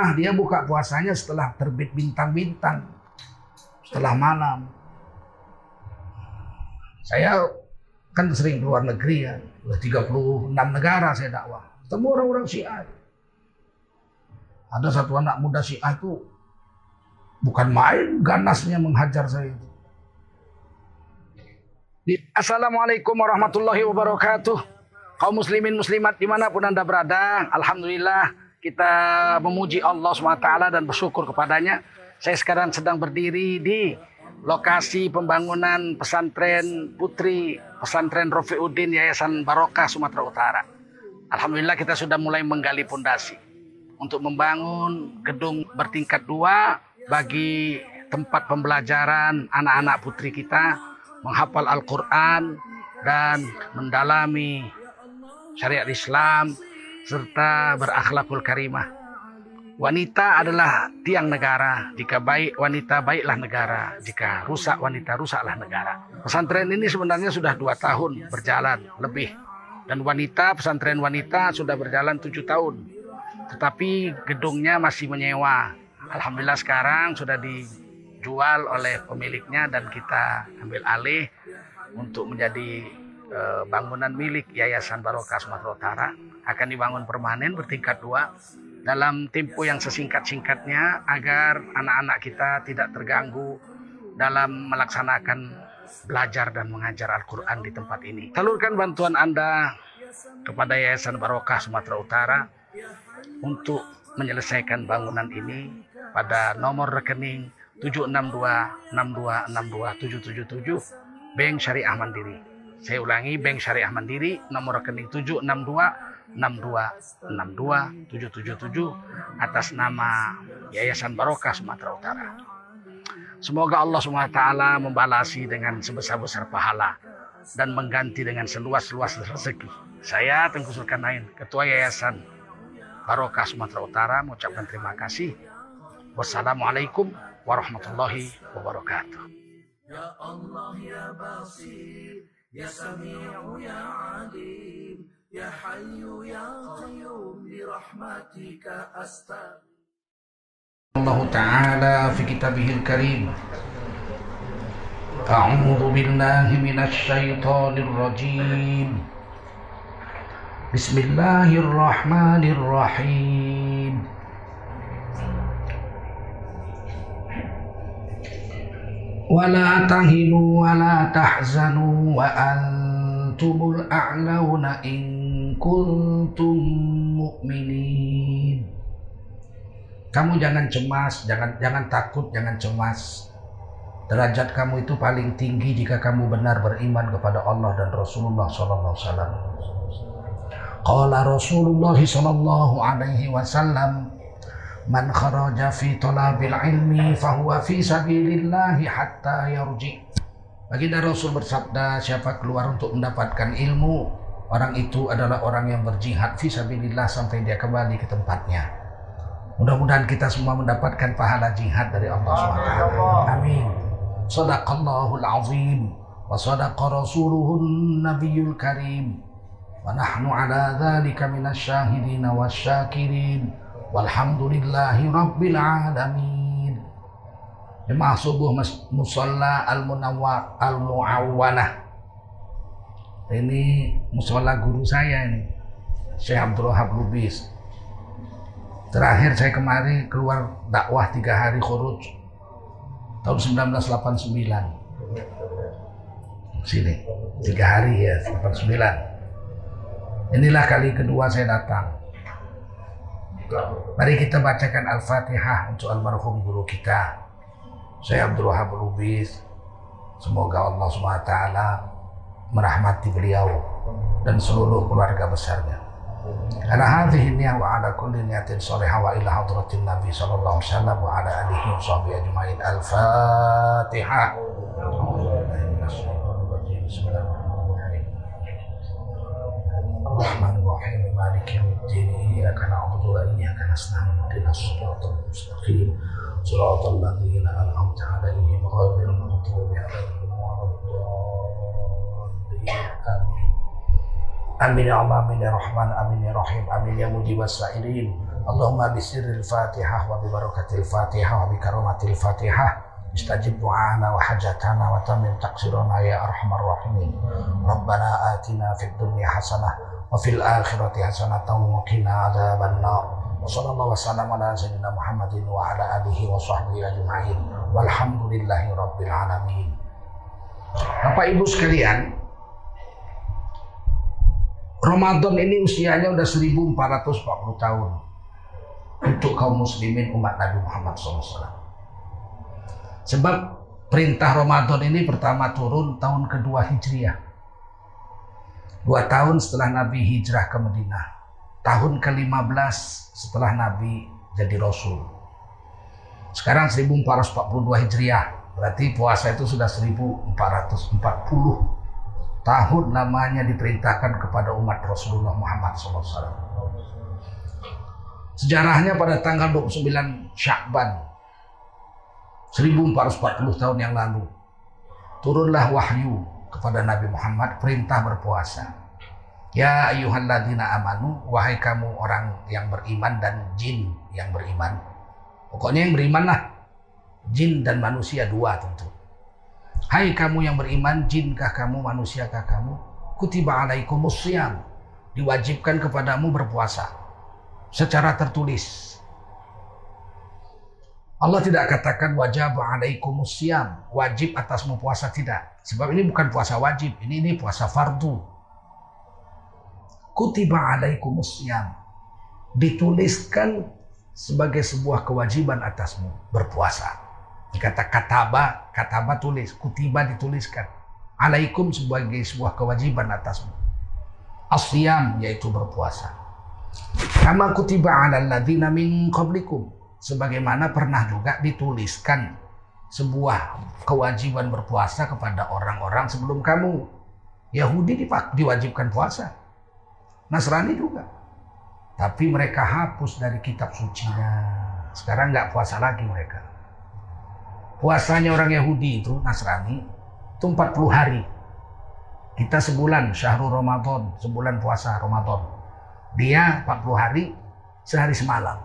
Syiah dia buka puasanya setelah terbit bintang-bintang. Setelah malam. Saya kan sering keluar negeri ya. 36 negara saya dakwah. Ketemu orang-orang Syiah. Ada satu anak muda Syiah itu bukan main ganasnya menghajar saya itu. Assalamualaikum warahmatullahi wabarakatuh. Kaum muslimin muslimat di mana pun anda berada, Alhamdulillah kita memuji Allah SWT dan bersyukur kepadanya. Saya sekarang sedang berdiri di lokasi pembangunan pesantren putri pesantren Rofiuddin Yayasan Barokah Sumatera Utara. Alhamdulillah kita sudah mulai menggali pondasi untuk membangun gedung bertingkat dua bagi tempat pembelajaran anak-anak putri kita menghafal Al-Quran dan mendalami syariat Islam serta berakhlakul karimah. Wanita adalah tiang negara. Jika baik wanita, baiklah negara. Jika rusak wanita, rusaklah negara. Pesantren ini sebenarnya sudah dua tahun berjalan lebih. Dan wanita, pesantren wanita sudah berjalan tujuh tahun. Tetapi gedungnya masih menyewa. Alhamdulillah sekarang sudah di dijual oleh pemiliknya dan kita ambil alih untuk menjadi uh, bangunan milik Yayasan Barokah Sumatera Utara akan dibangun permanen bertingkat dua dalam tempo yang sesingkat-singkatnya agar anak-anak kita tidak terganggu dalam melaksanakan belajar dan mengajar Al-Quran di tempat ini. Salurkan bantuan Anda kepada Yayasan Barokah Sumatera Utara untuk menyelesaikan bangunan ini pada nomor rekening 762-6262-777 Bank Syariah Mandiri. Saya ulangi Bank Syariah Mandiri nomor rekening 762-6262-777 atas nama Yayasan Barokah Sumatera Utara. Semoga Allah SWT membalasi dengan sebesar-besar pahala dan mengganti dengan seluas-luas rezeki. Saya Tengku Zulkarnain, Ketua Yayasan Barokah Sumatera Utara mengucapkan terima kasih. Wassalamualaikum warahmatullahi wabarakatuh. Ya Allah ya Basir, ya Sami'u ya Alim, يا حي يا قيوم برحمتك أستغفر الله تعالى في كتابه الكريم. أعوذ بالله من الشيطان الرجيم. بسم الله الرحمن الرحيم. ولا تهنوا ولا تحزنوا وأنتم antumul a'launa in kuntum mu'minin. Kamu jangan cemas, jangan jangan takut, jangan cemas. Derajat kamu itu paling tinggi jika kamu benar beriman kepada Allah dan Rasulullah sallallahu alaihi wasallam. Qala Rasulullah sallallahu alaihi wasallam Man kharaja fi talabil ilmi fahuwa fi sabilillahi hatta yarji' Baginda Rasul bersabda, siapa keluar untuk mendapatkan ilmu, orang itu adalah orang yang berjihad fi sabilillah sampai dia kembali ke tempatnya. Mudah-mudahan kita semua mendapatkan pahala jihad dari Allah SWT. Amin. Sadaqallahul azim wa sadaqa rasuluhun nabiyul karim. Wa nahnu ala dhalika minasyahidin wa syakirin. Walhamdulillahi Rabbil Alamin Jemaah subuh Musalla Al-Munawwar Al-Mu'awwanah. Ini musola guru saya ini Syekh Abdul Wahab Lubis. Terakhir saya kemarin keluar dakwah tiga hari khuruj tahun 1989 sini tiga hari ya 89 inilah kali kedua saya datang. Mari kita bacakan Al-Fatihah untuk almarhum guru kita Saya Abdul Wahab Lubis. Semoga Allah SWT merahmati beliau dan seluruh keluarga besarnya. Ala hadhihi niyah wa ala kulli niyatin salihah wa ila hadratin Nabi sallallahu alaihi wasallam wa ala alihi wa sahbihi ajma'in. Al-Fatihah. Bismillahirrahmanirrahim. Rahmanirrahim. Maliki yawmiddin. إياك نعبد وإياك نستعين اهدنا الصراط المستقيم صراط الذين أنعمت عليهم غير المغضوب عليهم ولا الضالين آمين آمين يا الله آمين يا رحمن آمين يا رحيم آمين يا مجيب السائلين Allahumma bisirril fatihah wa bibarakatil fatihah wa bikaromatil fatihah istajib du'ana wa hajatana wa tamim taqsirana ya arhamar rahimin Rabbana atina fid dunya hasanah wa fil alamin Bapak Ibu sekalian Ramadan ini usianya udah 1440 tahun untuk kaum muslimin umat Nabi Muhammad SAW. Sebab perintah Ramadan ini pertama turun tahun kedua Hijriah. Dua tahun setelah Nabi hijrah ke Madinah. Tahun ke-15 setelah Nabi jadi Rasul. Sekarang 1442 Hijriah. Berarti puasa itu sudah 1440 tahun namanya diperintahkan kepada umat Rasulullah Muhammad SAW. Sejarahnya pada tanggal 29 Syakban 1440 tahun yang lalu turunlah wahyu kepada Nabi Muhammad perintah berpuasa. Ya ayyuhalladzina amanu wahai kamu orang yang beriman dan jin yang beriman. Pokoknya yang beriman lah. Jin dan manusia dua tentu. Hai kamu yang beriman, jinkah kamu, manusiakah kamu? Kutiba alaikumus Diwajibkan kepadamu berpuasa secara tertulis. Allah tidak katakan wajib alaikum siam, wajib atasmu puasa tidak. Sebab ini bukan puasa wajib, ini ini puasa fardu. Kutiba alaikum siam. Dituliskan sebagai sebuah kewajiban atasmu berpuasa. Kata kataba, kataba tulis, kutiba dituliskan. Alaikum sebagai sebuah kewajiban atasmu. Asyam yaitu berpuasa. Kama kutiba 'alal ladzina min qablikum. Sebagaimana pernah juga dituliskan sebuah kewajiban berpuasa kepada orang-orang sebelum kamu. Yahudi diwajibkan puasa. Nasrani juga. Tapi mereka hapus dari kitab sucinya. Sekarang nggak puasa lagi mereka. Puasanya orang Yahudi itu, Nasrani, itu 40 hari. Kita sebulan, syahrul Ramadan, sebulan puasa Ramadan. Dia 40 hari sehari semalam.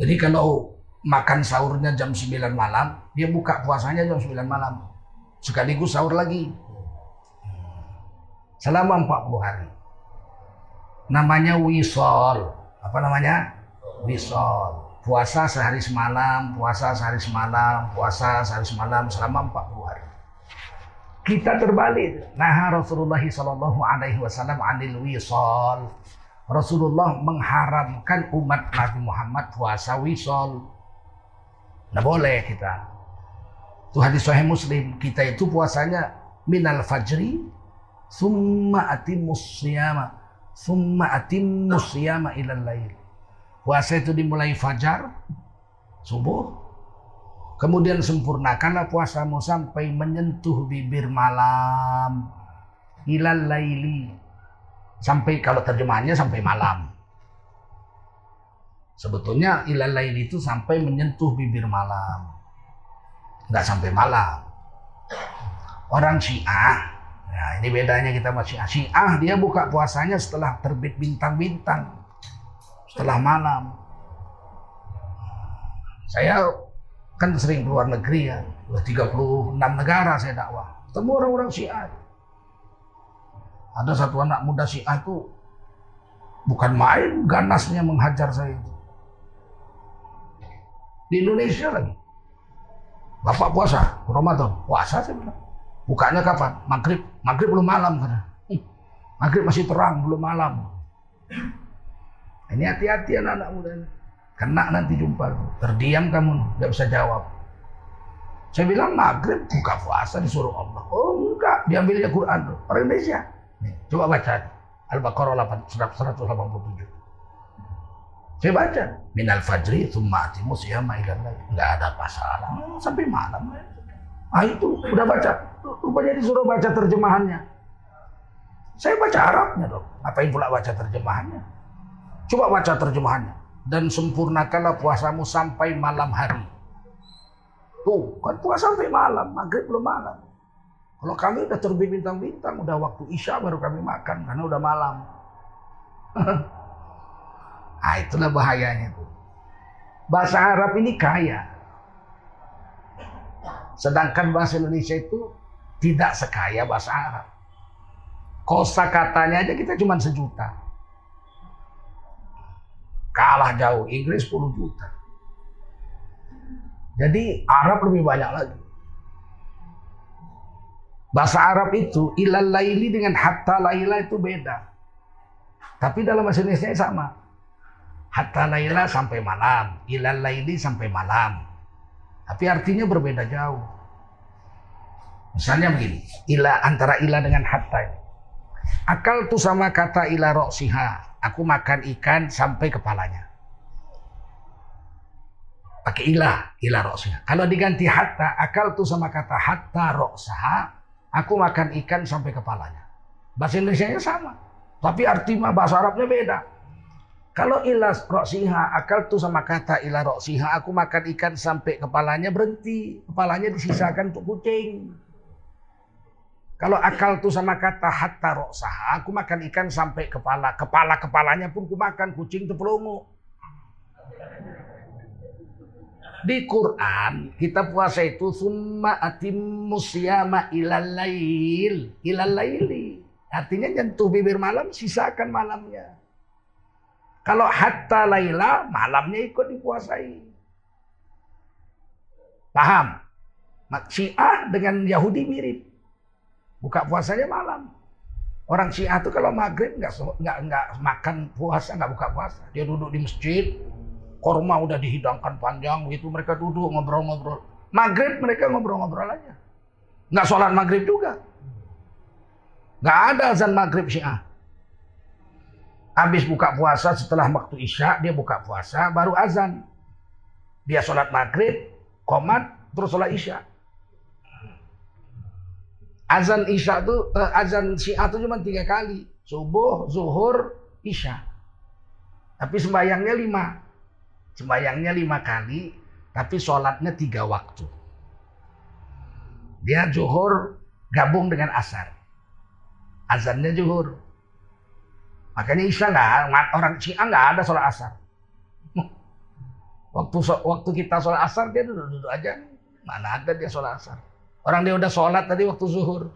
Jadi kalau makan sahurnya jam 9 malam, dia buka puasanya jam 9 malam. Sekaligus sahur lagi. Selama 40 hari. Namanya wisol. Apa namanya? Wisol. Puasa sehari semalam, puasa sehari semalam, puasa sehari semalam selama 40 hari. Kita terbalik. Nah Rasulullah Shallallahu Alaihi Wasallam anil wisol. Rasulullah mengharamkan umat Nabi Muhammad puasa wisol. Nah boleh kita. Itu hadis Sahih Muslim. Kita itu puasanya minal fajri summa atimus siyama summa atimus siyama ilal lail. Puasa itu dimulai fajar subuh Kemudian sempurnakanlah puasamu sampai menyentuh bibir malam. Ilal laili. Sampai kalau terjemahannya sampai malam. Sebetulnya ilal laili itu sampai menyentuh bibir malam. Enggak sampai malam. Orang Syiah, ya ini bedanya kita sama Syiah. Dia buka puasanya setelah terbit bintang-bintang. Setelah malam. Saya kan sering keluar negeri ya, udah 36 negara saya dakwah. Ketemu orang-orang Syiah. Ada satu anak muda Syiah itu bukan main ganasnya menghajar saya itu. Di Indonesia lagi. Bapak puasa, Ramadan. Puasa saya bilang. Bukanya kapan? Maghrib. Maghrib belum malam kan. Maghrib masih terang, belum malam. Ini hati-hati anak-anak muda. Kena nanti jumpa. Terdiam kamu, nggak bisa jawab. Saya bilang maghrib buka puasa disuruh Allah. Oh enggak, diambilnya Quran. Orang Indonesia. Nih, coba baca. Al-Baqarah 187. Saya baca. Minal fajri thumma atimu siyama ilan Enggak ada masalah. Hmm, sampai malam. Ah itu, udah baca. Rupanya disuruh baca terjemahannya. Saya baca Arabnya dong. Ngapain pula baca terjemahannya? Coba baca terjemahannya dan sempurnakanlah puasamu sampai malam hari. Tuh, kan puasa sampai malam, maghrib belum malam. Kalau kami udah terbit bintang-bintang, udah waktu isya baru kami makan karena udah malam. Nah, itulah bahayanya tuh. Bahasa Arab ini kaya. Sedangkan bahasa Indonesia itu tidak sekaya bahasa Arab. Kosa katanya aja kita cuma sejuta. Kalah jauh, Inggris 10 juta. Jadi Arab lebih banyak lagi. Bahasa Arab itu ilal laili dengan hatta laila itu beda. Tapi dalam bahasa Indonesia sama. Hatta laila sampai malam, ilal laili sampai malam. Tapi artinya berbeda jauh. Misalnya begini, ila antara ila dengan hatta. Akal tuh sama kata ila roksiha. Aku makan ikan sampai kepalanya. Pakai ilah, ilah roksiha. Kalau diganti hatta, akal tuh sama kata hatta roksaha. Aku makan ikan sampai kepalanya. Bahasa Indonesia sama. Tapi arti bahasa Arabnya beda. Kalau ilah roksiha, akal tuh sama kata ilah roksiha. Aku makan ikan sampai kepalanya berhenti. Kepalanya disisakan untuk kucing. Kalau akal tuh sama kata hatta roksaha, aku makan ikan sampai kepala. Kepala-kepalanya pun ku makan, kucing tuh pelungu. Di Quran kita puasa itu summa atim musyama ilal lail, ilal laili. Artinya nyentuh bibir malam, sisakan malamnya. Kalau hatta laila, malamnya ikut dipuasai. Paham? Syiah dengan Yahudi mirip. Buka puasanya malam. Orang Syiah itu kalau maghrib nggak nggak nggak makan puasa nggak buka puasa. Dia duduk di masjid, korma udah dihidangkan panjang begitu mereka duduk ngobrol-ngobrol. Maghrib mereka ngobrol-ngobrol aja. Nggak sholat maghrib juga. Nggak ada azan maghrib syiah. Habis buka puasa setelah waktu isya dia buka puasa baru azan. Dia sholat maghrib, komat, terus sholat isya. Azan isya tuh, eh, azan syiah itu cuma tiga kali. Subuh, zuhur, isya. Tapi sembayangnya lima. Sembayangnya lima kali, tapi sholatnya tiga waktu. Dia zuhur gabung dengan asar. Azannya zuhur. Makanya Isya nggak, orang Syiah nggak ada sholat asar. Waktu waktu kita sholat asar dia duduk-duduk aja. Mana ada dia sholat asar. Orang dia udah sholat tadi waktu zuhur.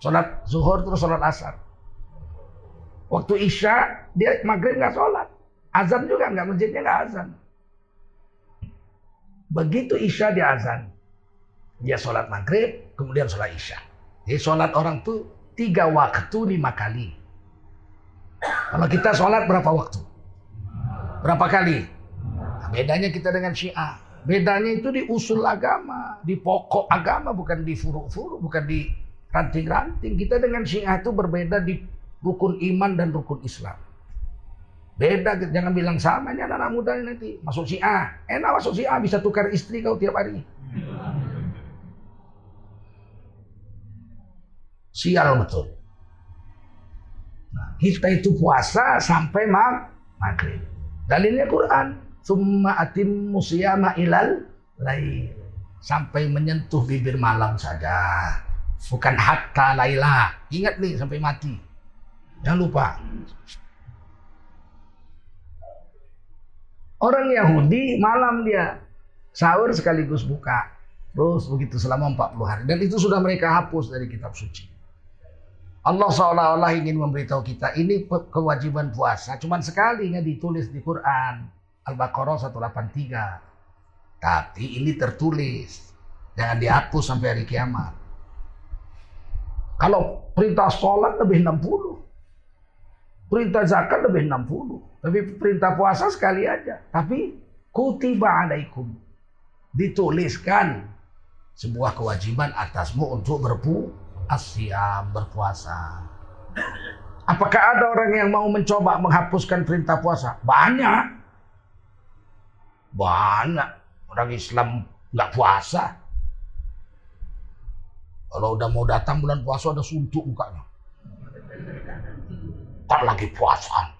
Sholat zuhur terus sholat asar. Waktu Isya dia maghrib nggak sholat. Azan juga nggak masjidnya nggak azan. Begitu Isya dia azan. Dia sholat maghrib, kemudian sholat Isya. Jadi sholat orang tuh tiga waktu lima kali. Kalau kita sholat berapa waktu? Berapa kali? Nah, bedanya kita dengan Syiah. Bedanya itu di usul agama, di pokok agama, bukan di furu-furu, bukan di ranting-ranting. Kita dengan Syiah itu berbeda di rukun iman dan rukun Islam. Beda, jangan bilang sama ini anak-anak muda nanti masuk si A. Enak masuk si A bisa tukar istri kau tiap hari. Sial betul. Kita itu puasa sampai mag maghrib. Dalilnya Quran. Summa atim musyama ilal lain. Sampai menyentuh bibir malam saja. Bukan hatta laila. Ingat nih sampai mati. Jangan lupa. Orang Yahudi malam dia sahur sekaligus buka. Terus begitu selama 40 hari. Dan itu sudah mereka hapus dari kitab suci. Allah seolah-olah ingin memberitahu kita ini kewajiban puasa. Cuman sekali nggak ditulis di Quran. Al-Baqarah 183. Tapi ini tertulis. Jangan dihapus sampai hari kiamat. Kalau perintah sholat lebih 60. Perintah zakat lebih 60. Tapi perintah puasa sekali aja. Tapi kutiba alaikum. Dituliskan sebuah kewajiban atasmu untuk berpu asyam berpuasa. Apakah ada orang yang mau mencoba menghapuskan perintah puasa? Banyak. Banyak. Orang Islam nggak puasa. Kalau udah mau datang bulan puasa ada suntuk mukanya. Tak lagi puasa.